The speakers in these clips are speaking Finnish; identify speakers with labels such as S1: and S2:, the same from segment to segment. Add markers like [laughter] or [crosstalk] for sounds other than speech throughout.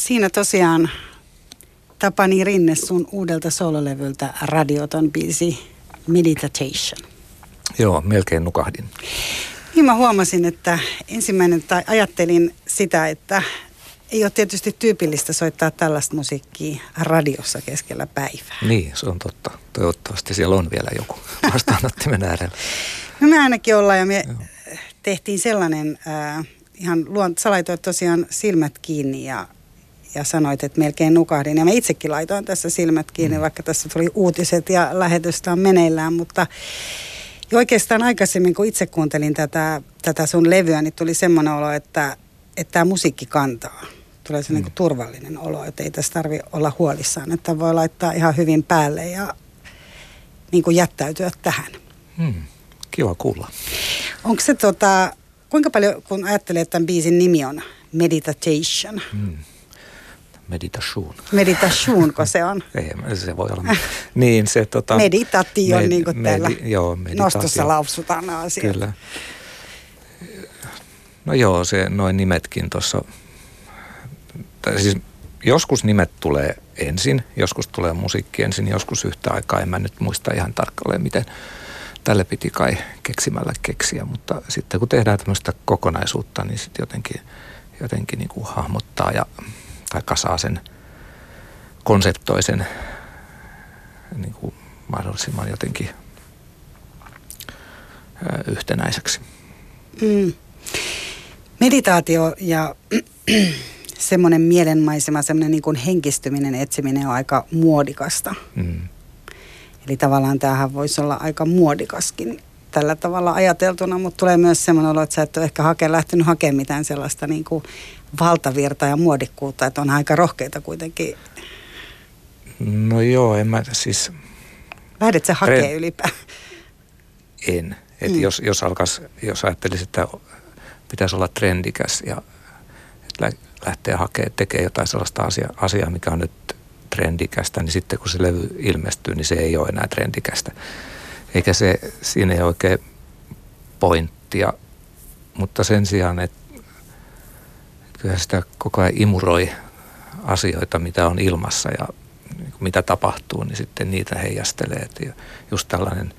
S1: Siinä tosiaan Tapani Rinne sun uudelta sololevyltä radioton biisi Meditation.
S2: Joo, melkein nukahdin.
S1: Niin mä huomasin, että ensimmäinen, tai ajattelin sitä, että ei ole tietysti tyypillistä soittaa tällaista musiikkia radiossa keskellä päivää.
S2: Niin, se on totta. Toivottavasti siellä on vielä joku vastaanottimen äärellä. [laughs]
S1: No me ainakin ollaan ja me Joo. tehtiin sellainen, äh, ihan luon, sä laitoit tosiaan silmät kiinni ja, ja sanoit, että melkein nukahdin. Ja mä itsekin laitoin tässä silmät kiinni, mm. vaikka tässä tuli uutiset ja lähetystä on meneillään, mutta ja oikeastaan aikaisemmin, kun itse kuuntelin tätä, tätä sun levyä, niin tuli semmoinen olo, että, että tämä musiikki kantaa. Tulee se mm. niin turvallinen olo, että ei tässä tarvi olla huolissaan, että voi laittaa ihan hyvin päälle ja niin kuin jättäytyä tähän.
S2: Mm. Kiva kuulla.
S1: Onko se tota, kuinka paljon, kun ajattelee, että tämän biisin nimi on Meditation, mm
S2: meditation.
S1: Meditation, kun se on? [laughs]
S2: Ei, se voi olla. Niin, se tota...
S1: Meditatio, med, niin kuin med, täällä joo, nostossa lausutaan nämä asiat.
S2: Kyllä. No joo, se noin nimetkin tuossa, siis joskus nimet tulee ensin, joskus tulee musiikki ensin, joskus yhtä aikaa. En mä nyt muista ihan tarkalleen, miten tälle piti kai keksimällä keksiä, mutta sitten kun tehdään tämmöistä kokonaisuutta, niin sitten jotenkin, jotenkin niin kuin hahmottaa ja tai kasaa sen, konseptoi sen niin kuin mahdollisimman jotenkin yhtenäiseksi.
S1: Mm. Meditaatio ja [clears throat] semmoinen mielenmaisema, semmoinen niin kuin henkistyminen, etsiminen on aika muodikasta. Mm. Eli tavallaan tämähän voisi olla aika muodikaskin tällä tavalla ajateltuna, mutta tulee myös semmoinen olo, että sä et ole ehkä hake, lähtenyt hakemaan mitään sellaista niin kuin valtavirta ja muodikkuutta, että on aika rohkeita kuitenkin.
S2: No joo, en mä siis...
S1: Lähdet sä hakee Re... ylipäätään?
S2: En. Et mm. jos, jos, alkas, jos ajattelisi, että pitäisi olla trendikäs ja lähtee hakemaan, tekee jotain sellaista asia, asiaa, mikä on nyt trendikästä, niin sitten kun se levy ilmestyy, niin se ei ole enää trendikästä. Eikä se, siinä ei oikein pointtia, mutta sen sijaan, että kyllä sitä koko ajan imuroi asioita, mitä on ilmassa ja mitä tapahtuu, niin sitten niitä heijastelee. Että just tällainen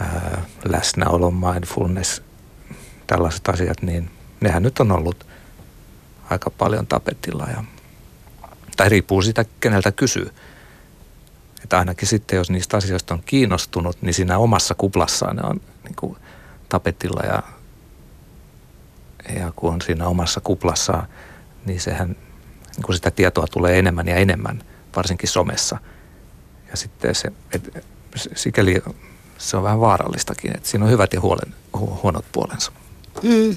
S2: ää, läsnäolo, mindfulness, tällaiset asiat, niin nehän nyt on ollut aika paljon tapetilla. Ja, tai riippuu siitä, keneltä kysyy. Että ainakin sitten, jos niistä asioista on kiinnostunut, niin siinä omassa kuplassaan ne on niin kuin tapetilla ja ja kun on siinä omassa kuplassaan, niin sehän, niin kun sitä tietoa tulee enemmän ja enemmän, varsinkin somessa. Ja sitten se, et, sikäli se on vähän vaarallistakin, että siinä on hyvät ja huolen, hu, huonot puolensa. Mm.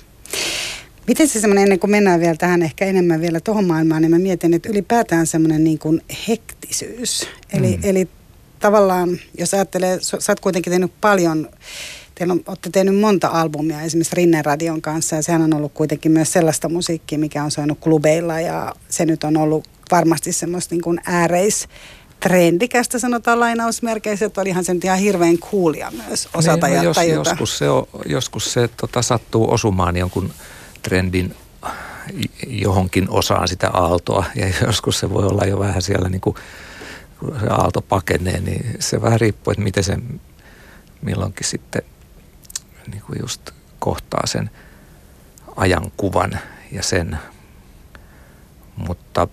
S1: Miten se semmoinen, ennen kuin mennään vielä tähän ehkä enemmän vielä tuohon maailmaan, niin mä mietin, että ylipäätään semmoinen niin kuin hektisyys. Eli, mm. eli tavallaan, jos ajattelee, sä oot kuitenkin tehnyt paljon Teillä on, olette tehnyt monta albumia esimerkiksi Rinnen Radion kanssa ja sehän on ollut kuitenkin myös sellaista musiikkia, mikä on soinut klubeilla ja se nyt on ollut varmasti semmoista niin kuin ääreis trendikästä sanotaan lainausmerkeissä, että olihan se nyt ihan hirveän coolia myös osata niin, no,
S2: jos, Joskus se, on, joskus se tota, sattuu osumaan jonkun trendin johonkin osaan sitä aaltoa ja joskus se voi olla jo vähän siellä niin kuin, kun se aalto pakenee, niin se vähän riippuu, että miten se milloinkin sitten niin kuin just kohtaa sen ajankuvan ja sen. Mutta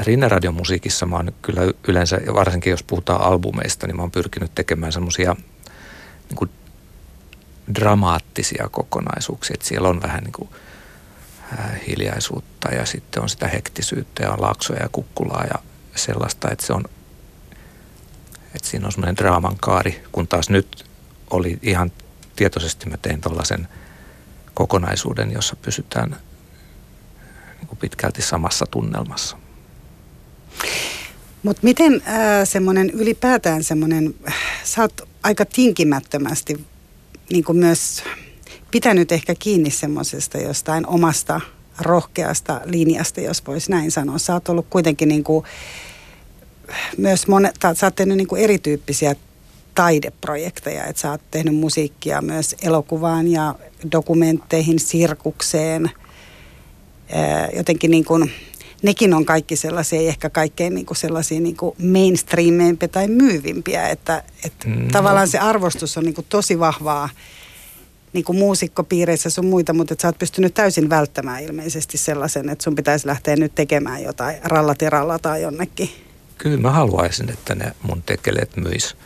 S2: Rinneradion musiikissa mä oon kyllä yleensä, varsinkin jos puhutaan albumeista, niin mä oon pyrkinyt tekemään semmoisia niin dramaattisia kokonaisuuksia. Että siellä on vähän niin kuin, hiljaisuutta ja sitten on sitä hektisyyttä ja on laaksoja ja kukkulaa ja sellaista, että se on, että siinä on semmoinen draaman kaari, kun taas nyt oli ihan tietoisesti mä tein tuollaisen kokonaisuuden, jossa pysytään niin pitkälti samassa tunnelmassa.
S1: Mutta miten äh, semmoinen ylipäätään semmoinen, sä oot aika tinkimättömästi niin kuin myös pitänyt ehkä kiinni semmoisesta jostain omasta rohkeasta linjasta, jos voisi näin sanoa. Sä oot ollut kuitenkin niin kuin myös monet, sä oot tehnyt niin kuin erityyppisiä taideprojekteja, että sä oot tehnyt musiikkia myös elokuvaan ja dokumentteihin, sirkukseen. jotenkin niin kuin, nekin on kaikki sellaisia, ei ehkä kaikkein niin kuin sellaisia niin kuin mainstreameimpia tai myyvimpiä, että, että mm, tavallaan se arvostus on niin kuin tosi vahvaa niin kuin muusikkopiireissä sun muita, mutta että sä oot pystynyt täysin välttämään ilmeisesti sellaisen, että sun pitäisi lähteä nyt tekemään jotain rallat ja rallataan jonnekin.
S2: Kyllä mä haluaisin, että ne mun tekeleet myis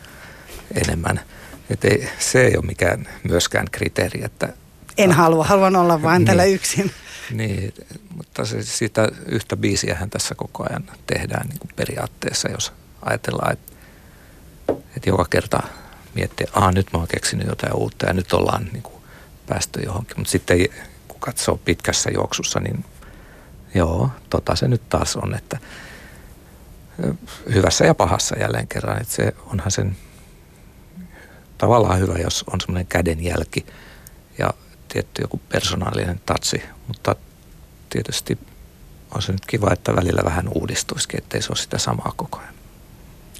S2: enemmän. Et ei, se ei ole mikään myöskään kriteeri, että...
S1: En halua, haluan olla vain niin, tällä yksin.
S2: Niin, mutta se, sitä yhtä biisiähän tässä koko ajan tehdään niin kuin periaatteessa, jos ajatellaan, että, että joka kerta miettii, että nyt mä oon keksinyt jotain uutta ja nyt ollaan niin kuin päästy johonkin. Mutta sitten kun katsoo pitkässä juoksussa, niin joo, tota se nyt taas on, että hyvässä ja pahassa jälleen kerran. Että se onhan sen tavallaan hyvä, jos on semmoinen kädenjälki tietty joku persoonallinen tatsi, mutta tietysti on se nyt kiva, että välillä vähän uudistuisikin, ettei se ole sitä samaa koko ajan.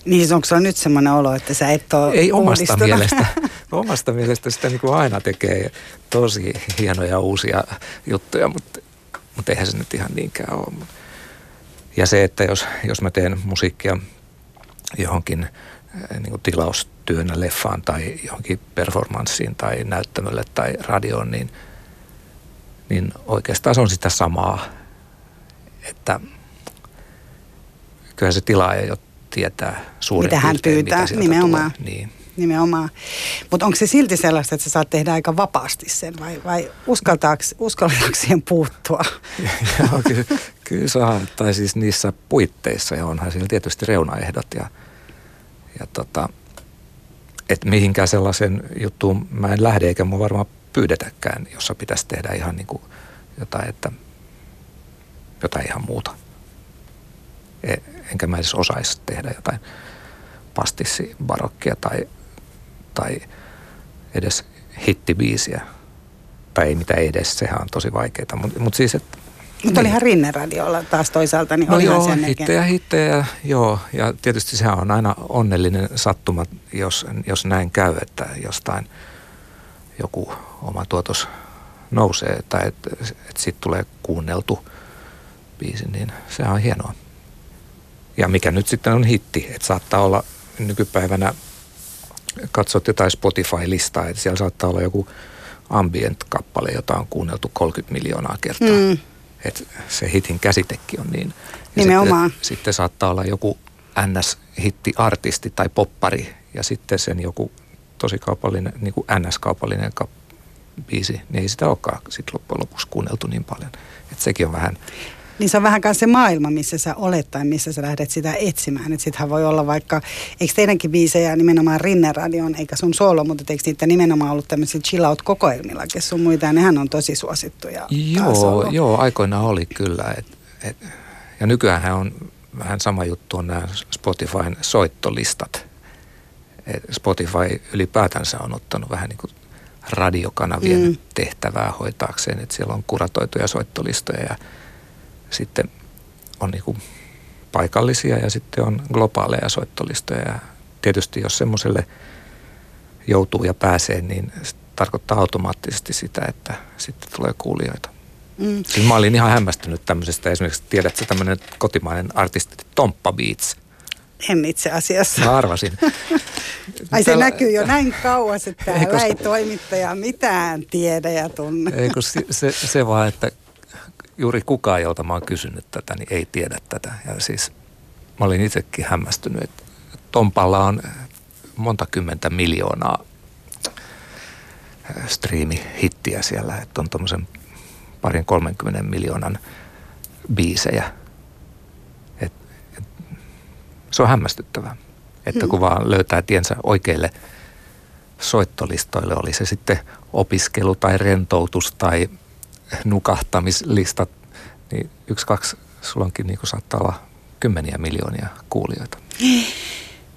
S1: Niin siis onko se nyt semmoinen olo, että sä et ole
S2: Ei omasta mielestä. [laughs] Omasta mielestä sitä niin kuin aina tekee tosi hienoja uusia juttuja, mutta, mutta eihän se nyt ihan niinkään ole. Ja se, että jos, jos mä teen musiikkia johonkin niin kuin tilaustyönä leffaan tai johonkin performanssiin tai näyttämölle tai radioon, niin, niin oikeastaan se on sitä samaa, että kyllä se tilaaja jo tietää suurin
S1: mitä hän pyytää,
S2: mitä
S1: nimenomaan.
S2: Tulee. Niin.
S1: Nimenomaan. Mutta onko se silti sellaista, että sä saat tehdä aika vapaasti sen vai, vai uskaltaako, uskalletaanko siihen puuttua? [laughs]
S2: Joo, kyllä, kyllä saa, tai siis niissä puitteissa ja onhan siellä tietysti reunaehdot ja, ja tota, että mihinkään sellaisen juttuun mä en lähde eikä mua varmaan pyydetäkään, jossa pitäisi tehdä ihan niin kuin jotain, että jotain ihan muuta. E, enkä mä edes osaisi tehdä jotain pastissibarokkia tai, tai edes hittibiisiä. Tai ei mitään edes, sehän on tosi vaikeaa. Mutta mut siis, että
S1: mutta niin. olihan Rinneradiolla taas toisaalta, niin no
S2: joo, sen hittejä, hittejä, joo. Ja tietysti sehän on aina onnellinen sattuma, jos, jos näin käy, että jostain joku oma tuotos nousee tai että et siitä tulee kuunneltu biisi, niin sehän on hienoa. Ja mikä nyt sitten on hitti, että saattaa olla nykypäivänä, katsot jotain Spotify-listaa, että siellä saattaa olla joku ambient-kappale, jota on kuunneltu 30 miljoonaa kertaa. Mm. Että se hitin käsitekin on niin.
S1: Ja Nimenomaan.
S2: Sitten, sitten saattaa olla joku NS-hitti-artisti tai poppari ja sitten sen joku tosi kaupallinen, niin kuin NS-kaupallinen kap- biisi, niin ei sitä olekaan sitten loppujen lopuksi kuunneltu niin paljon. Että sekin on vähän
S1: niin se on vähän se maailma, missä sä olet tai missä sä lähdet sitä etsimään. Että sittenhän voi olla vaikka, eikö teidänkin biisejä nimenomaan Rinneradion, eikä sun solo, mutta eikö niitä nimenomaan ollut tämmöisiä chill out kokoelmillakin sun muita, ja nehän on tosi suosittuja.
S2: Joo, joo aikoinaan oli kyllä. Et, et, ja nykyään on vähän sama juttu on nämä Spotifyn soittolistat. Et Spotify ylipäätänsä on ottanut vähän niin kuin radiokanavien mm. tehtävää hoitaakseen, että siellä on kuratoituja soittolistoja ja sitten on niin kuin paikallisia ja sitten on globaaleja soittolistoja. Ja tietysti jos semmoiselle joutuu ja pääsee, niin se tarkoittaa automaattisesti sitä, että sitten tulee kuulijoita. Mm. Siis mä olin ihan hämmästynyt tämmöisestä, esimerkiksi tiedätkö tämmöinen kotimainen artisti Tomppa Beats.
S1: En itse asiassa.
S2: Mä arvasin. [laughs]
S1: Ai se Tällä... näkyy jo näin kauas, että [laughs] täällä ei toimittaja mitään tiedä ja tunne.
S2: Ei kun se, se, se vaan, että juuri kukaan, jolta mä oon kysynyt tätä, niin ei tiedä tätä. Ja siis mä olin itsekin hämmästynyt, että Tompalla on monta kymmentä miljoonaa äh, striimihittiä siellä, että on tuommoisen parin 30 miljoonan biisejä. Et, et, se on hämmästyttävää, että hmm. kun vaan löytää tiensä oikeille soittolistoille, oli se sitten opiskelu tai rentoutus tai nukahtamislistat, niin yksi, kaksi, sulla onkin niin kuin saattaa olla kymmeniä miljoonia kuulijoita.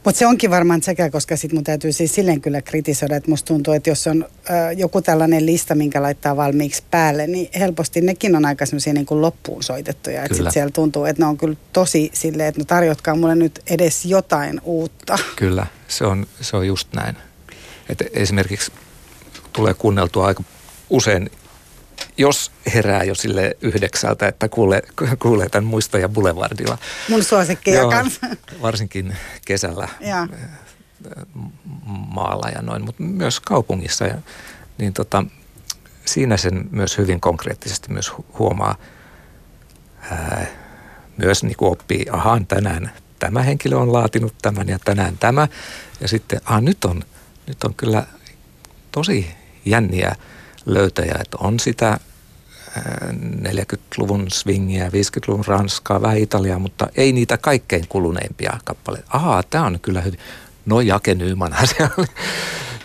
S1: Mutta se onkin varmaan sekä, koska sitten mun täytyy siis silleen kyllä kritisoida, että musta tuntuu, että jos on ö, joku tällainen lista, minkä laittaa valmiiksi päälle, niin helposti nekin on aika semmoisia niin kuin loppuun soitettuja. Että sitten siellä tuntuu, että ne on kyllä tosi silleen, että no tarjotkaa mulle nyt edes jotain uutta.
S2: Kyllä, se on, se on just näin. Että esimerkiksi tulee kuunneltua aika usein jos herää jo sille yhdeksältä, että kuulee, kuulee tämän muistoja Boulevardilla.
S1: Mun suosikkeja kanssa.
S2: Varsinkin kesällä ja. maalla ja noin, mutta myös kaupungissa. Ja, niin tota, siinä sen myös hyvin konkreettisesti myös huomaa, ää, myös niin kuin oppii, ahaa tänään tämä henkilö on laatinut tämän ja tänään tämä. Ja sitten, aha, nyt on, nyt on kyllä tosi jänniä löytäjä, että on sitä 40-luvun swingiä, 50-luvun Ranskaa, vähän Italiaa, mutta ei niitä kaikkein kuluneimpia kappaleita. Ahaa, tämä on kyllä hyvin. No Jake Nyman se oli.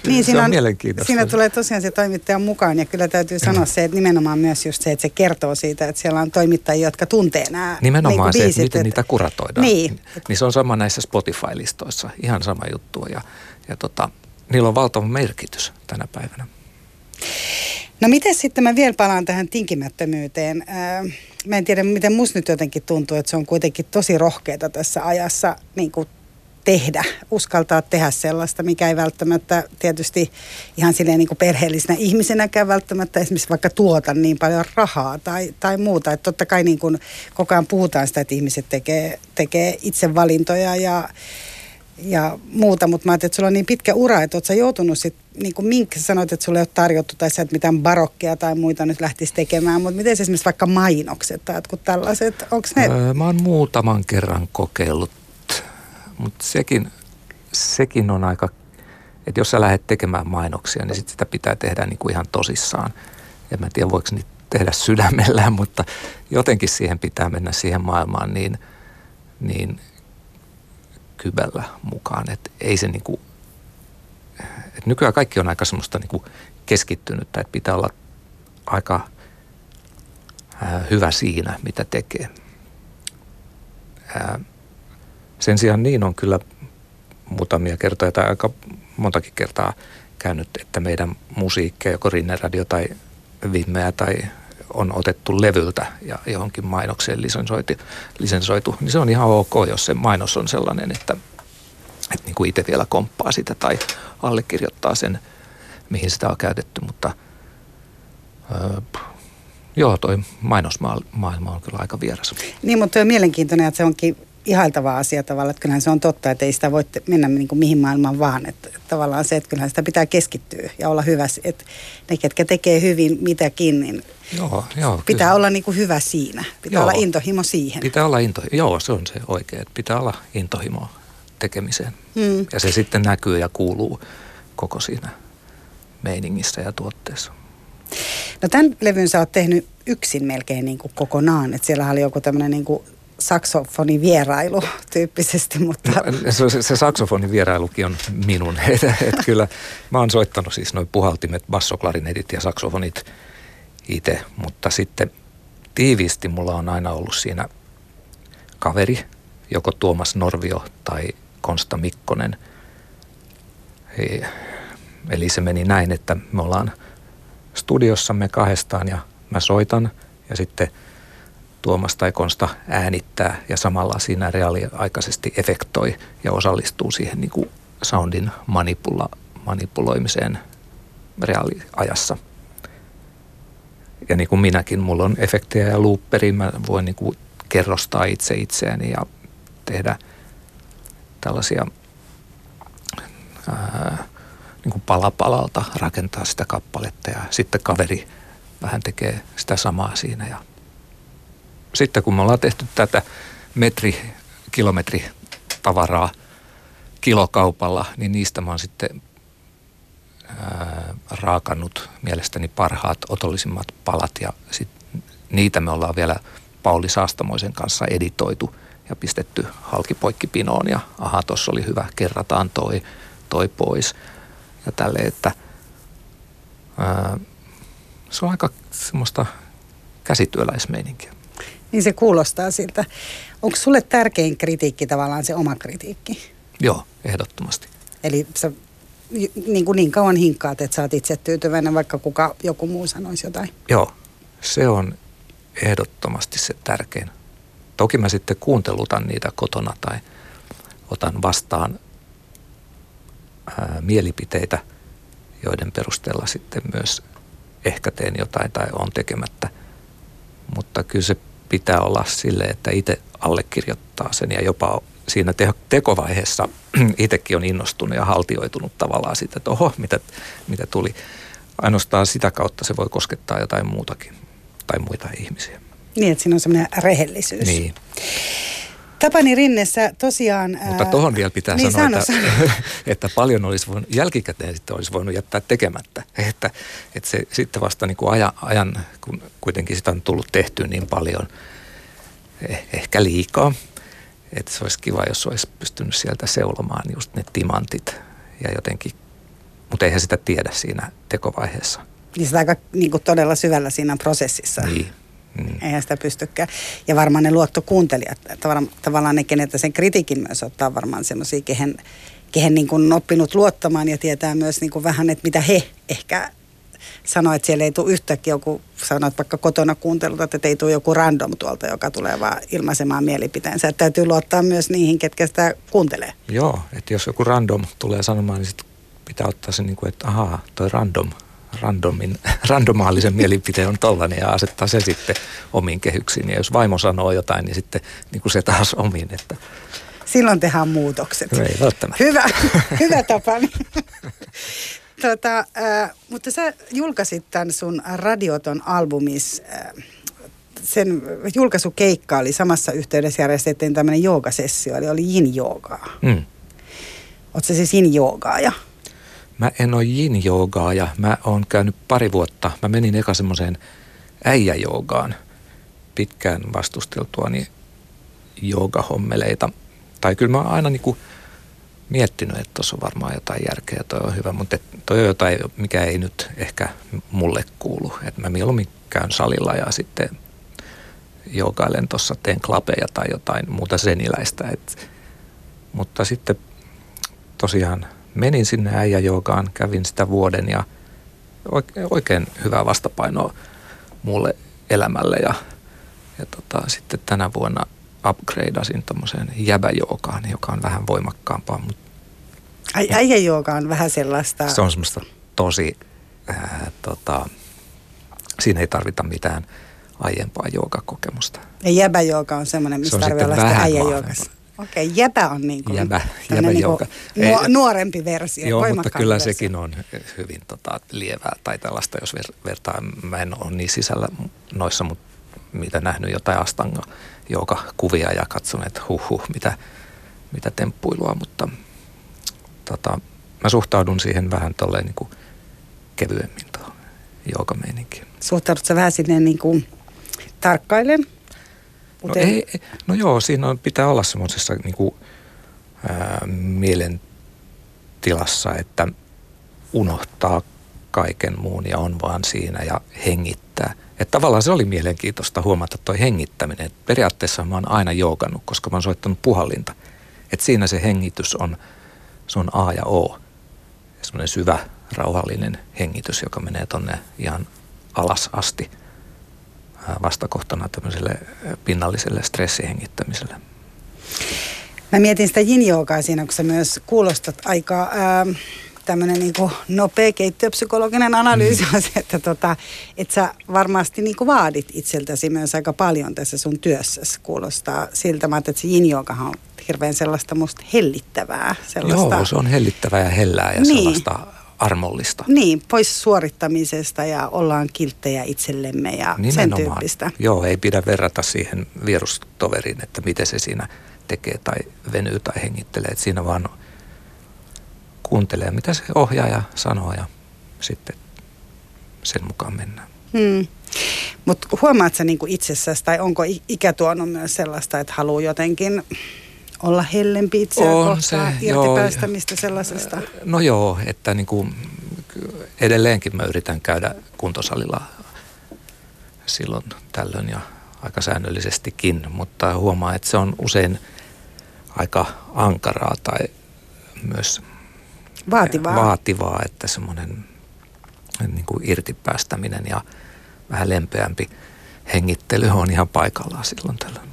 S2: Niin, se
S1: siinä,
S2: on, mielenkiintoista.
S1: siinä tulee tosiaan se toimittaja mukaan ja kyllä täytyy sanoa se, että nimenomaan myös just se, että se kertoo siitä, että siellä on toimittajia, jotka tuntee nämä
S2: Nimenomaan
S1: niin
S2: se,
S1: biisit,
S2: että miten
S1: että,
S2: niitä kuratoidaan.
S1: Niin.
S2: niin se on sama näissä Spotify-listoissa, ihan sama juttu ja, ja tota, niillä on valtava merkitys tänä päivänä.
S1: No miten sitten mä vielä palaan tähän tinkimättömyyteen. Mä en tiedä, miten musta nyt jotenkin tuntuu, että se on kuitenkin tosi rohkeata tässä ajassa niin kuin tehdä, uskaltaa tehdä sellaista, mikä ei välttämättä tietysti ihan silleen niin kuin perheellisenä ihmisenäkään välttämättä esimerkiksi vaikka tuota niin paljon rahaa tai, tai muuta. Että totta kai niin kuin koko ajan puhutaan sitä, että ihmiset tekee, tekee itse valintoja ja, ja muuta, mutta mä ajattelin, että sulla on niin pitkä ura, että oot sä joutunut sit, niin kuin minkä sanoit, että sulle ei ole tarjottu tai sä et mitään barokkia tai muita nyt lähtisi tekemään, mutta miten esimerkiksi vaikka mainokset tai jotkut tällaiset, onko ne?
S2: Öö, mä oon muutaman kerran kokeillut, mutta sekin, sekin on aika, että jos sä lähdet tekemään mainoksia, niin sit sitä pitää tehdä niin kuin ihan tosissaan. En mä tiedä, voiko niitä tehdä sydämellään, mutta jotenkin siihen pitää mennä siihen maailmaan niin, niin kybellä mukaan. Että ei se niinku, että nykyään kaikki on aika semmoista niinku keskittynyttä, että pitää olla aika hyvä siinä, mitä tekee. Sen sijaan niin on kyllä muutamia kertoja tai aika montakin kertaa käynyt, että meidän musiikkia, joko Rinne Radio tai Vimmeä tai on otettu levyltä ja johonkin mainokseen lisensoitu, lisensoitu, niin se on ihan ok, jos se mainos on sellainen, että, että niin kuin itse vielä komppaa sitä tai allekirjoittaa sen, mihin sitä on käytetty, mutta öö, joo, toi mainosmaailma on kyllä aika vieras.
S1: Niin, mutta on mielenkiintoinen, että se onkin ihailtava asia tavallaan, että kyllähän se on totta, että ei sitä voi mennä niin kuin mihin maailmaan vaan. Että, että tavallaan se, että kyllähän sitä pitää keskittyä ja olla hyvä, että ne, ketkä tekee hyvin mitäkin, niin
S2: joo, joo,
S1: pitää kyllä. olla niin kuin hyvä siinä. Pitää joo, olla intohimo siihen.
S2: Pitää olla into, joo, se on se oikein, että pitää olla intohimo tekemiseen. Mm. Ja se sitten näkyy ja kuuluu koko siinä meiningissä ja tuotteessa.
S1: No tämän levyn sä oot tehnyt yksin melkein niin kuin kokonaan. Että siellä oli joku tämmöinen niin kuin saksofonivierailu tyyppisesti, mutta...
S2: No, se, se, se saksofonivierailukin on minun. [laughs] Et, et kyllä mä oon soittanut siis noin puhaltimet, bassoklarinetit ja saksofonit itse, mutta sitten tiiviisti mulla on aina ollut siinä kaveri, joko Tuomas Norvio tai Konsta Mikkonen. Eli se meni näin, että me ollaan studiossamme kahdestaan ja mä soitan ja sitten – Tuomas tai Konsta äänittää ja samalla siinä reaaliaikaisesti efektoi ja osallistuu siihen niin kuin soundin manipula, manipuloimiseen reaaliajassa. Ja niin kuin minäkin, mulla on efektejä ja looperi, mä voin niin kuin kerrostaa itse itseäni ja tehdä tällaisia ää, niin kuin pala palalta rakentaa sitä kappaletta ja sitten kaveri vähän tekee sitä samaa siinä ja sitten kun me ollaan tehty tätä metri, kilometri tavaraa kilokaupalla, niin niistä mä oon sitten ää, raakannut mielestäni parhaat, otollisimmat palat ja sit niitä me ollaan vielä Pauli Saastamoisen kanssa editoitu ja pistetty halkipoikkipinoon ja aha, tuossa oli hyvä, kerrataan toi, toi pois ja tälle, että ää, se on aika semmoista käsityöläismeininkiä.
S1: Niin se kuulostaa siltä. Onko sulle tärkein kritiikki tavallaan se oma kritiikki?
S2: Joo, ehdottomasti.
S1: Eli sä niin, kuin niin kauan hinkkaat, että sä oot itse tyytyväinen, vaikka kuka, joku muu sanoisi jotain.
S2: Joo, se on ehdottomasti se tärkein. Toki mä sitten kuuntelutan niitä kotona tai otan vastaan ää, mielipiteitä, joiden perusteella sitten myös ehkä teen jotain tai on tekemättä. Mutta kyllä se pitää olla sille, että itse allekirjoittaa sen ja jopa siinä te- tekovaiheessa [clears throat] itsekin on innostunut ja haltioitunut tavallaan siitä, että oho, mitä, mitä tuli. Ainoastaan sitä kautta se voi koskettaa jotain muutakin tai muita ihmisiä.
S1: Niin, että siinä on semmoinen rehellisyys.
S2: Niin.
S1: Tapani Rinnessä tosiaan...
S2: Mutta tuohon vielä pitää
S1: niin,
S2: sanoa,
S1: sano,
S2: että,
S1: sano. [laughs]
S2: että paljon olisi voinut, jälkikäteen sitten olisi voinut jättää tekemättä. Että, että se sitten vasta niin kuin ajan, ajan, kun kuitenkin sitä on tullut tehtyä niin paljon, eh, ehkä liikaa, että se olisi kiva, jos olisi pystynyt sieltä seulomaan just ne timantit ja jotenkin, mutta eihän sitä tiedä siinä tekovaiheessa.
S1: Niin sitä aika niin kuin todella syvällä siinä prosessissa.
S2: Niin. Mm.
S1: Eihän sitä pystykään. Ja varmaan ne luottokuuntelijat, tavallaan, tavallaan ne, keneltä sen kritiikin myös ottaa varmaan semmoisia, kehen, kehen niin kuin oppinut luottamaan ja tietää myös niin kuin vähän, että mitä he ehkä sanoo, että siellä ei tule yhtäkkiä joku, sanoit vaikka kotona kuuntelulta, että ei tule joku random tuolta, joka tulee vaan ilmaisemaan mielipiteensä. Että täytyy luottaa myös niihin, ketkä sitä kuuntelee.
S2: Joo, että jos joku random tulee sanomaan, niin sit pitää ottaa se niin kuin, että ahaa, toi random randomin, [laughs] randomaalisen mielipiteen on tollainen ja asettaa se sitten omiin kehyksiin. Ja jos vaimo sanoo jotain, niin sitten niin kuin se taas omiin. Että
S1: Silloin tehdään muutokset.
S2: No ei välttämättä.
S1: Hyvä, [laughs] hyvä tapa. tota, äh, mutta sä julkaisit tämän sun Radioton albumis. Äh, sen julkaisukeikka oli samassa yhteydessä järjestettiin tämmöinen joogasessio, eli oli yin-joogaa.
S2: Mm.
S1: Oletko siis yin-joogaaja?
S2: Mä en ole yin-joogaa ja mä oon käynyt pari vuotta. Mä menin eka semmoiseen äijäjoogaan pitkään vastusteltuani joogahommeleita. Tai kyllä mä oon aina niinku miettinyt, että tuossa on varmaan jotain järkeä toi on hyvä, mutta toi on jotain, mikä ei nyt ehkä mulle kuulu. Että mä mieluummin käyn salilla ja sitten joogailen tuossa, teen klapeja tai jotain muuta seniläistä. Et, mutta sitten tosiaan menin sinne äijäjoogaan, kävin sitä vuoden ja oikein hyvää vastapainoa mulle elämälle ja, ja tota, sitten tänä vuonna upgradeasin tuommoiseen jäbäjoogaan, joka on vähän voimakkaampaa. Mutta
S1: Ai, äijäjooga on vähän sellaista...
S2: Se on semmoista tosi, ää, tota, siinä ei tarvita mitään aiempaa joogakokemusta.
S1: Ja jäbäjooga on semmoinen, missä
S2: Se sitten
S1: olla sitä äijäjoogassa. Okei, okay, jäbä on niin kuin
S2: Jäbä,
S1: tämmöinen niin kuin nuo, nuorempi versio,
S2: Joo, mutta kyllä
S1: versio.
S2: sekin on hyvin tota, lievää tai tällaista, jos ver- vertaa. Mä en ole niin sisällä noissa, mutta mitä nähnyt jotain astanga joka kuvia ja katsonut, että huh, huh mitä, mitä temppuilua, mutta tota, mä suhtaudun siihen vähän tolleen niin kuin kevyemmin tuohon joogameininkiin.
S1: Suhtaudutko vähän sinne niin kuin tarkkailen?
S2: No, ei, ei- no joo, siinä on, pitää olla semmoisessa niin kuin, ää, mielentilassa, että unohtaa kaiken muun ja on vaan siinä ja hengittää. Että tavallaan se oli mielenkiintoista huomata toi hengittäminen. Et periaatteessa mä oon aina joogannut, koska mä oon soittanut puhallinta. Että siinä se hengitys on, se on A ja O. Semmoinen syvä, rauhallinen hengitys, joka menee tonne ihan alas asti vastakohtana tämmöiselle pinnalliselle stressihengittämiselle.
S1: Mä mietin sitä yin siinä, kun sä myös kuulostat aika ää, tämmöinen niin nopea keittiöpsykologinen analyysi on se, että tota, et sä varmasti niin kuin vaadit itseltäsi myös aika paljon tässä sun työssäsi. Kuulostaa siltä, mä että se yin on hirveän sellaista musta hellittävää. Sellaista,
S2: Joo, se on hellittävää ja hellää ja
S1: Niin.
S2: sellaista armollista.
S1: Niin, pois suorittamisesta ja ollaan kilttejä itsellemme ja sen tyyppistä.
S2: Joo, ei pidä verrata siihen vierustoveriin, että miten se siinä tekee tai venyy tai hengittelee. Et siinä vaan kuuntelee, mitä se ohjaaja sanoo ja sitten sen mukaan mennään.
S1: Hmm. Mutta huomaat sä niinku itsessäsi, tai onko ikä tuonut myös sellaista, että haluaa jotenkin olla hellempi itseä
S2: On
S1: kohtaan,
S2: se,
S1: irti
S2: joo.
S1: sellaisesta?
S2: No joo, että niin kuin edelleenkin mä yritän käydä kuntosalilla silloin tällöin ja aika säännöllisestikin, mutta huomaa, että se on usein aika ankaraa tai myös
S1: Vaativaa.
S2: vaativaa että semmoinen niin kuin irtipäästäminen ja vähän lempeämpi hengittely on ihan paikallaan silloin tällöin.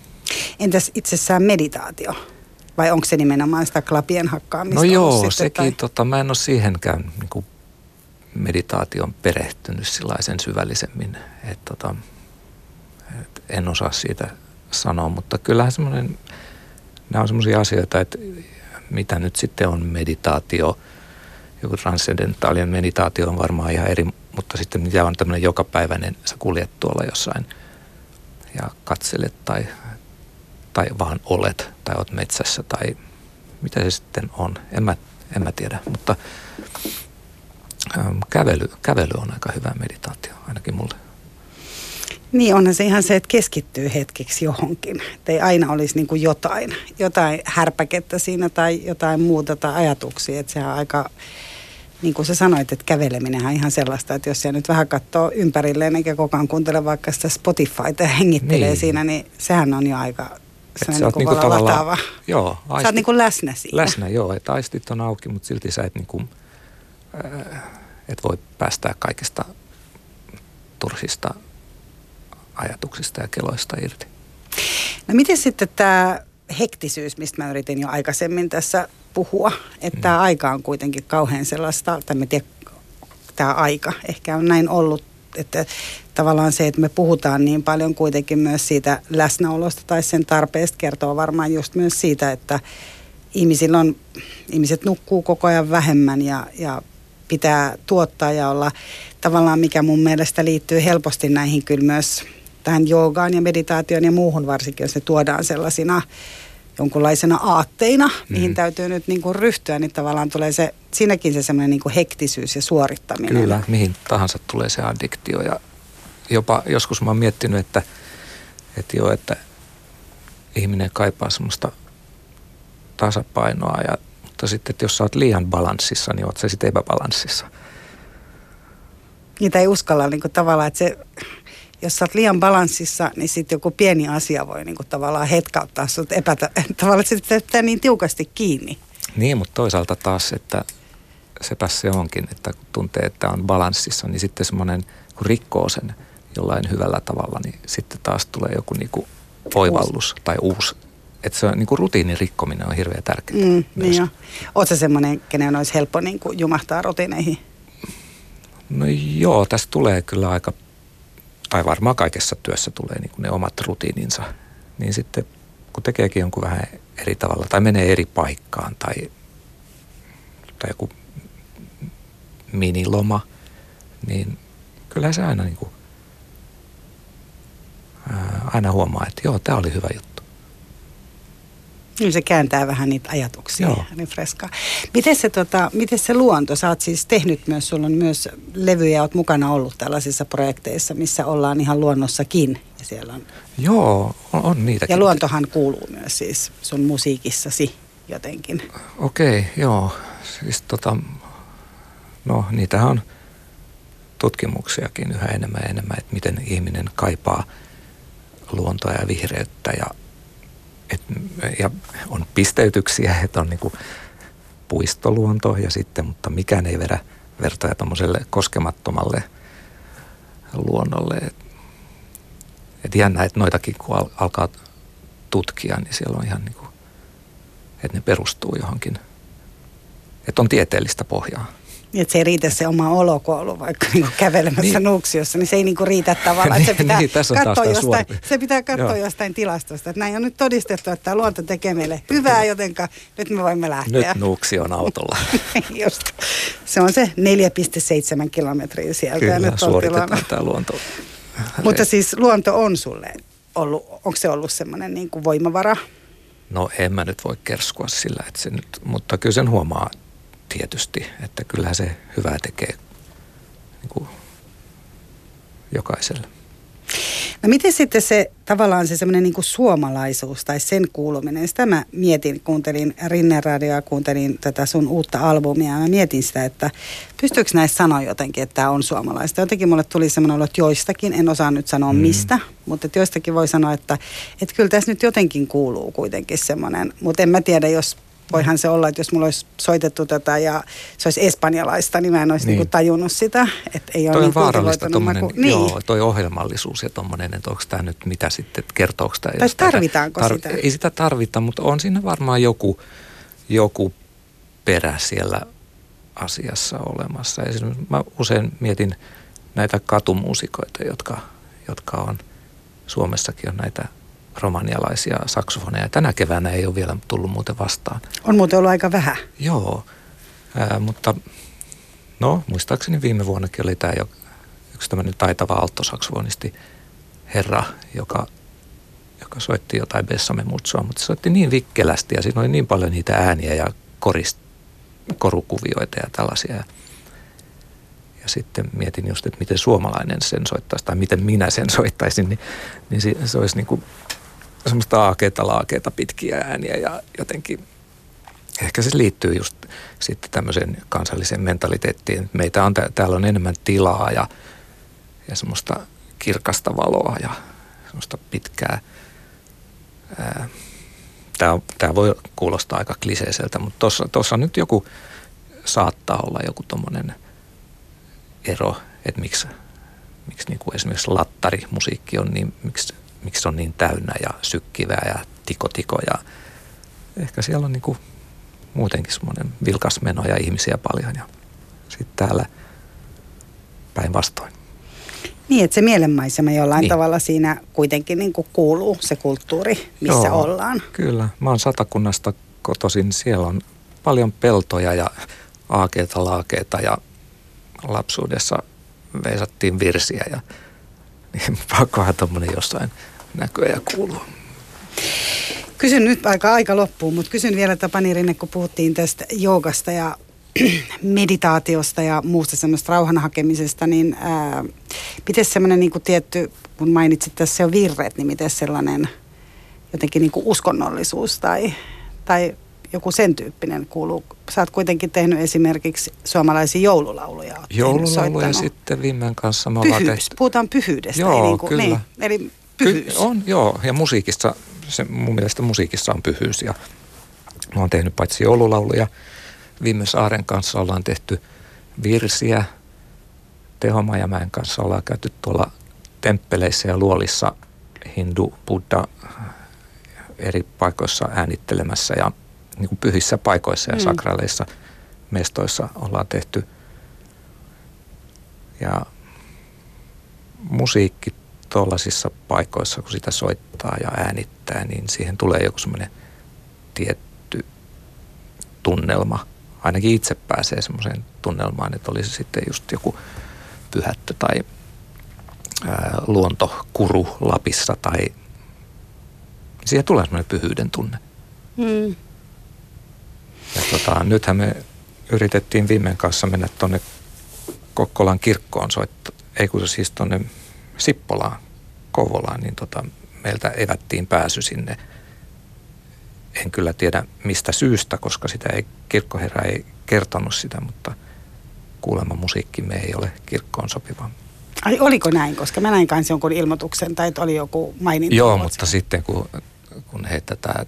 S1: Entäs itsessään meditaatio? Vai onko se nimenomaan sitä klapien hakkaamista?
S2: No joo,
S1: sitten,
S2: sekin,
S1: tai-
S2: tota, mä en ole siihenkään niin kuin meditaation perehtynyt sellaisen syvällisemmin. Et tota, et en osaa siitä sanoa, mutta kyllähän semmoinen, nämä on semmoisia asioita, että mitä nyt sitten on meditaatio, joku transcendentaalinen meditaatio on varmaan ihan eri, mutta sitten mitä on tämmöinen jokapäiväinen, sä kuljet tuolla jossain ja katselet tai, tai vaan olet tai oot metsässä tai mitä se sitten on, en mä, en mä tiedä, mutta ähm, kävely, kävely on aika hyvä meditaatio ainakin mulle.
S1: Niin onhan se ihan se, että keskittyy hetkeksi johonkin. Että ei aina olisi niin kuin jotain, jotain härpäkettä siinä tai jotain muuta tai ajatuksia. Että sehän on aika, niin kuin sä sanoit, että käveleminen on ihan sellaista, että jos se nyt vähän katsoo ympärilleen eikä koko ajan kuuntele vaikka sitä Spotifyta ja hengittelee niin. siinä, niin sehän on jo aika se
S2: sä oot niinku tavallaan, lataava.
S1: Joo, aistit, sä oot niinku läsnä siinä.
S2: Läsnä, joo. Että aistit on auki, mutta silti sä et, niinku, äh, et voi päästää kaikista turhista ajatuksista ja keloista irti.
S1: No miten sitten tämä hektisyys, mistä mä yritin jo aikaisemmin tässä puhua, että mm. tämä aika on kuitenkin kauhean sellaista, tai mä tiedän, tämä aika ehkä on näin ollut, että tavallaan se, että me puhutaan niin paljon kuitenkin myös siitä läsnäolosta tai sen tarpeesta kertoo varmaan just myös siitä, että ihmisillä on, ihmiset nukkuu koko ajan vähemmän ja, ja pitää tuottaa ja olla tavallaan, mikä mun mielestä liittyy helposti näihin kyllä myös tähän joogaan ja meditaatioon ja muuhun varsinkin, jos ne tuodaan sellaisina jonkunlaisena aatteina, mm. mihin täytyy nyt niin kuin ryhtyä, niin tavallaan tulee se, siinäkin se semmoinen niin kuin hektisyys ja suorittaminen.
S2: Kyllä, mihin tahansa tulee se addiktio ja jopa joskus mä oon miettinyt, että, että joo, että ihminen kaipaa semmoista tasapainoa ja mutta sitten, että jos sä oot liian balanssissa, niin oot sä sitten epäbalanssissa.
S1: Niitä ei uskalla niin kuin tavallaan, että se jos sä oot liian balanssissa, niin sitten joku pieni asia voi niinku tavallaan hetkauttaa sut epätä, [laughs] tavallaan, se pitää niin tiukasti kiinni.
S2: Niin, mutta toisaalta taas, että sepä se onkin, että kun tuntee, että on balanssissa, niin sitten semmoinen, kun rikkoo sen jollain hyvällä tavalla, niin sitten taas tulee joku niinku oivallus uusi. tai uusi. Että se on, niin kuin rutiinin rikkominen on hirveän tärkeää. Mm,
S1: niin jo. Oletko semmoinen, kenen olisi helppo niin kuin jumahtaa rutiineihin?
S2: No joo, tässä tulee kyllä aika tai varmaan kaikessa työssä tulee niin kuin ne omat rutiininsa, niin sitten kun tekeekin jonkun vähän eri tavalla tai menee eri paikkaan tai, tai joku miniloma, niin kyllä se aina, niin kuin, ää, aina huomaa, että joo, tämä oli hyvä juttu.
S1: Niin se kääntää vähän niitä ajatuksia Joo. niin freskaa. Miten se, tota, miten se luonto? Sä oot siis tehnyt myös, sulla on myös levyjä, oot mukana ollut tällaisissa projekteissa, missä ollaan ihan luonnossakin. Ja siellä on...
S2: Joo, on, on niitäkin.
S1: Ja luontohan kuuluu myös siis sun musiikissasi jotenkin.
S2: Okei, okay, joo. Siis tota, no niitähän on tutkimuksiakin yhä enemmän ja enemmän, että miten ihminen kaipaa luontoa ja vihreyttä ja et, ja on pisteytyksiä, [laughs] että on niinku puistoluonto ja sitten, mutta mikään ei vedä vertoja tuommoiselle koskemattomalle luonnolle. Et, et jännä, että noitakin kun al, alkaa tutkia, niin siellä on ihan niinku, että ne perustuu johonkin, että on tieteellistä pohjaa.
S1: Niin, että se ei riitä se oma olo, kun on ollut vaikka niin kuin kävelemässä niin. Nuuksiossa, niin se ei niin kuin riitä tavallaan. Että se [laughs] pitää niin, katsoa jostain, se pitää katsoa jostain tilastosta. Että näin on nyt todistettu, että tämä luonto tekee meille hyvää, joten nyt me voimme lähteä.
S2: Nyt Nuuksi on autolla. [laughs]
S1: Just. Se on se 4,7 kilometriä sieltä.
S2: Kyllä, nyt suoritetaan tämä luonto. [laughs]
S1: Mutta siis luonto on sulle ollut, onko se ollut semmoinen niin kuin voimavara?
S2: No en mä nyt voi kerskua sillä, että se nyt, mutta kyllä sen huomaa tietysti, että kyllähän se hyvää tekee niin kuin jokaiselle.
S1: No miten sitten se tavallaan se semmoinen niin suomalaisuus tai sen kuuluminen, sitä mä mietin, kuuntelin Rinnen radioa, kuuntelin tätä sun uutta albumia ja mä mietin sitä, että pystyykö näistä sanoa jotenkin, että tämä on suomalaista. Jotenkin mulle tuli semmoinen olo, että joistakin, en osaa nyt sanoa mm. mistä, mutta että joistakin voi sanoa, että, että kyllä tässä nyt jotenkin kuuluu kuitenkin semmoinen, mutta en mä tiedä, jos voihan se olla, että jos mulla olisi soitettu tätä ja se olisi espanjalaista, niin mä en olisi niin. Niin tajunnut sitä. Että ei
S2: toi
S1: ole
S2: on niin vaarallista tommonen, niin. joo, toi ohjelmallisuus ja tommonen, että onko tämä nyt mitä sitten, kertooko tämä
S1: Tai tarvitaanko tar- sitä?
S2: Ei sitä tarvita, mutta on siinä varmaan joku, joku perä siellä asiassa olemassa. Esimerkiksi mä usein mietin näitä katumuusikoita, jotka, jotka on Suomessakin on näitä romanialaisia saksofoneja. Tänä keväänä ei ole vielä tullut muuten vastaan.
S1: On muuten ollut aika vähän.
S2: Joo, ää, mutta no muistaakseni viime vuonnakin oli tämä jo yksi tämmöinen taitava alttosaksofonisti herra, joka, joka soitti jotain Bessame Mutsua, mutta se soitti niin vikkelästi ja siinä oli niin paljon niitä ääniä ja korist, korukuvioita ja tällaisia. Ja sitten mietin just, että miten suomalainen sen soittaisi tai miten minä sen soittaisin, niin, niin se, se olisi niin kuin semmoista aakeita, laakeita, pitkiä ääniä ja jotenkin ehkä se liittyy just sitten tämmöiseen kansalliseen mentaliteettiin. Meitä on, täällä on enemmän tilaa ja, ja semmoista kirkasta valoa ja semmoista pitkää. Tämä, tämä voi kuulostaa aika kliseiseltä, mutta tuossa nyt joku saattaa olla joku tuommoinen ero, että miksi, miksi niin kuin esimerkiksi lattarimusiikki on niin, miksi, miksi se on niin täynnä ja sykkivää ja tikotiko ja ehkä siellä on niin kuin muutenkin semmoinen vilkas meno ja ihmisiä paljon ja sitten täällä päinvastoin.
S1: Niin, että se mielenmaisema jollain niin. tavalla siinä kuitenkin niin kuin kuuluu se kulttuuri, missä Joo, ollaan.
S2: Kyllä. Mä oon Satakunnasta kotoisin. Siellä on paljon peltoja ja aakeita, laakeita ja lapsuudessa veisattiin virsiä ja [laughs] niin pakkohan tuommoinen jossain näkyy ja kuuluu.
S1: Kysyn nyt, aika aika loppuu, mutta kysyn vielä Tapani Rinne, kun puhuttiin tästä joogasta ja [clears throat] meditaatiosta ja muusta semmoista rauhan hakemisesta, niin ää, miten semmoinen niin kuin tietty, kun mainitsit tässä jo virreet, niin miten sellainen jotenkin niin kuin uskonnollisuus tai, tai joku sen tyyppinen kuuluu. Sä oot kuitenkin tehnyt esimerkiksi suomalaisia joululauluja.
S2: Joululauluja sitten viimein kanssa me
S1: Pyhyys, tehty. Puhutaan pyhyydestä.
S2: Joo,
S1: niin kuin,
S2: kyllä. Niin,
S1: eli pyhyys.
S2: Ky- on, joo. Ja musiikissa, se, mun mielestä musiikissa on pyhyys. Ja mä oon tehnyt paitsi joululauluja, viime Saaren kanssa ollaan tehty virsiä. Teho Majamäen kanssa ollaan käyty tuolla temppeleissä ja luolissa hindu, buddha eri paikoissa äänittelemässä ja niin kuin pyhissä paikoissa ja mm. sakraleissa mestoissa ollaan tehty. Ja musiikki tuollaisissa paikoissa, kun sitä soittaa ja äänittää, niin siihen tulee joku semmoinen tietty tunnelma. Ainakin itse pääsee semmoiseen tunnelmaan, että olisi sitten just joku pyhättö tai ää, luontokuru Lapissa tai siihen tulee semmoinen pyhyyden tunne. Mm. Ja tota, nythän me yritettiin viimein kanssa mennä tuonne Kokkolan kirkkoon soittaa, ei kun siis tuonne Sippolaan, Kouvolaan, niin tota, meiltä evättiin pääsy sinne. En kyllä tiedä mistä syystä, koska sitä ei, kirkkoherra ei kertonut sitä, mutta kuulemma musiikkimme ei ole kirkkoon sopiva.
S1: Ai oliko näin, koska mä näin kanssa jonkun ilmoituksen tai että oli joku maininta.
S2: Joo, mutta sitten kun, kun he tätä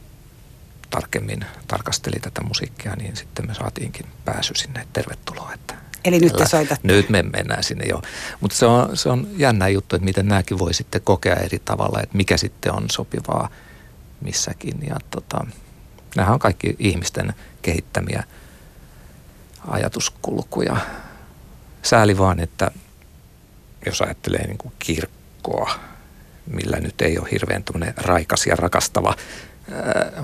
S2: tarkemmin tarkasteli tätä musiikkia, niin sitten me saatiinkin pääsy sinne. Tervetuloa. Että
S1: Eli nyt te soitatte.
S2: Nyt me mennään sinne jo. Mutta se on, se on jännä juttu, että miten nämäkin voi sitten kokea eri tavalla, että mikä sitten on sopivaa missäkin. Ja tota, nämä on kaikki ihmisten kehittämiä ajatuskulkuja. Sääli vaan, että jos ajattelee niin kuin kirkkoa, millä nyt ei ole hirveän raikas ja rakastava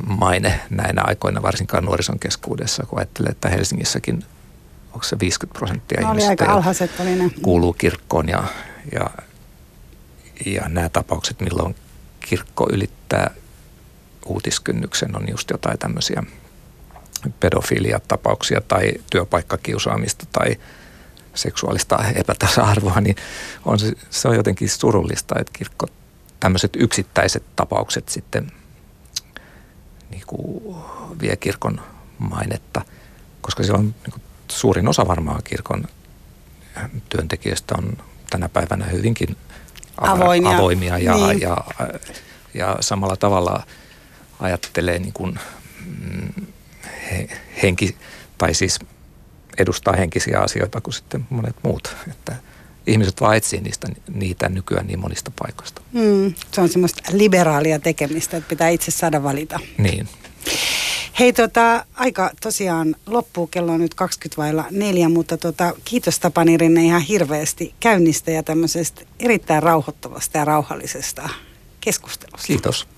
S2: maine näinä aikoina, varsinkaan nuorison keskuudessa, kun ajattelee, että Helsingissäkin onko se 50 prosenttia
S1: no, ihmisistä aika alhaiset oli ne.
S2: kuuluu kirkkoon ja, ja, ja nämä tapaukset, milloin kirkko ylittää uutiskynnyksen, on just jotain tämmöisiä pedofiliatapauksia tai työpaikkakiusaamista tai seksuaalista epätasa-arvoa, niin on se, se on jotenkin surullista, että kirkko tämmöiset yksittäiset tapaukset sitten niin kuin vie kirkon mainetta, koska siellä on niin kuin suurin osa varmaan kirkon työntekijöistä on tänä päivänä hyvinkin avoimia, avoimia ja, niin. ja, ja samalla tavalla ajattelee niin kuin, mm, he, henki, tai siis edustaa henkisiä asioita kuin sitten monet muut. Että ihmiset vaan etsii niistä, niitä nykyään niin monista paikoista.
S1: Mm, se on semmoista liberaalia tekemistä, että pitää itse saada valita.
S2: Niin.
S1: Hei, tota, aika tosiaan loppuu, kello on nyt 20 vailla neljä, mutta tota, kiitos Tapani Rinne ihan hirveästi käynnistä ja tämmöisestä erittäin rauhoittavasta ja rauhallisesta keskustelusta.
S2: Kiitos.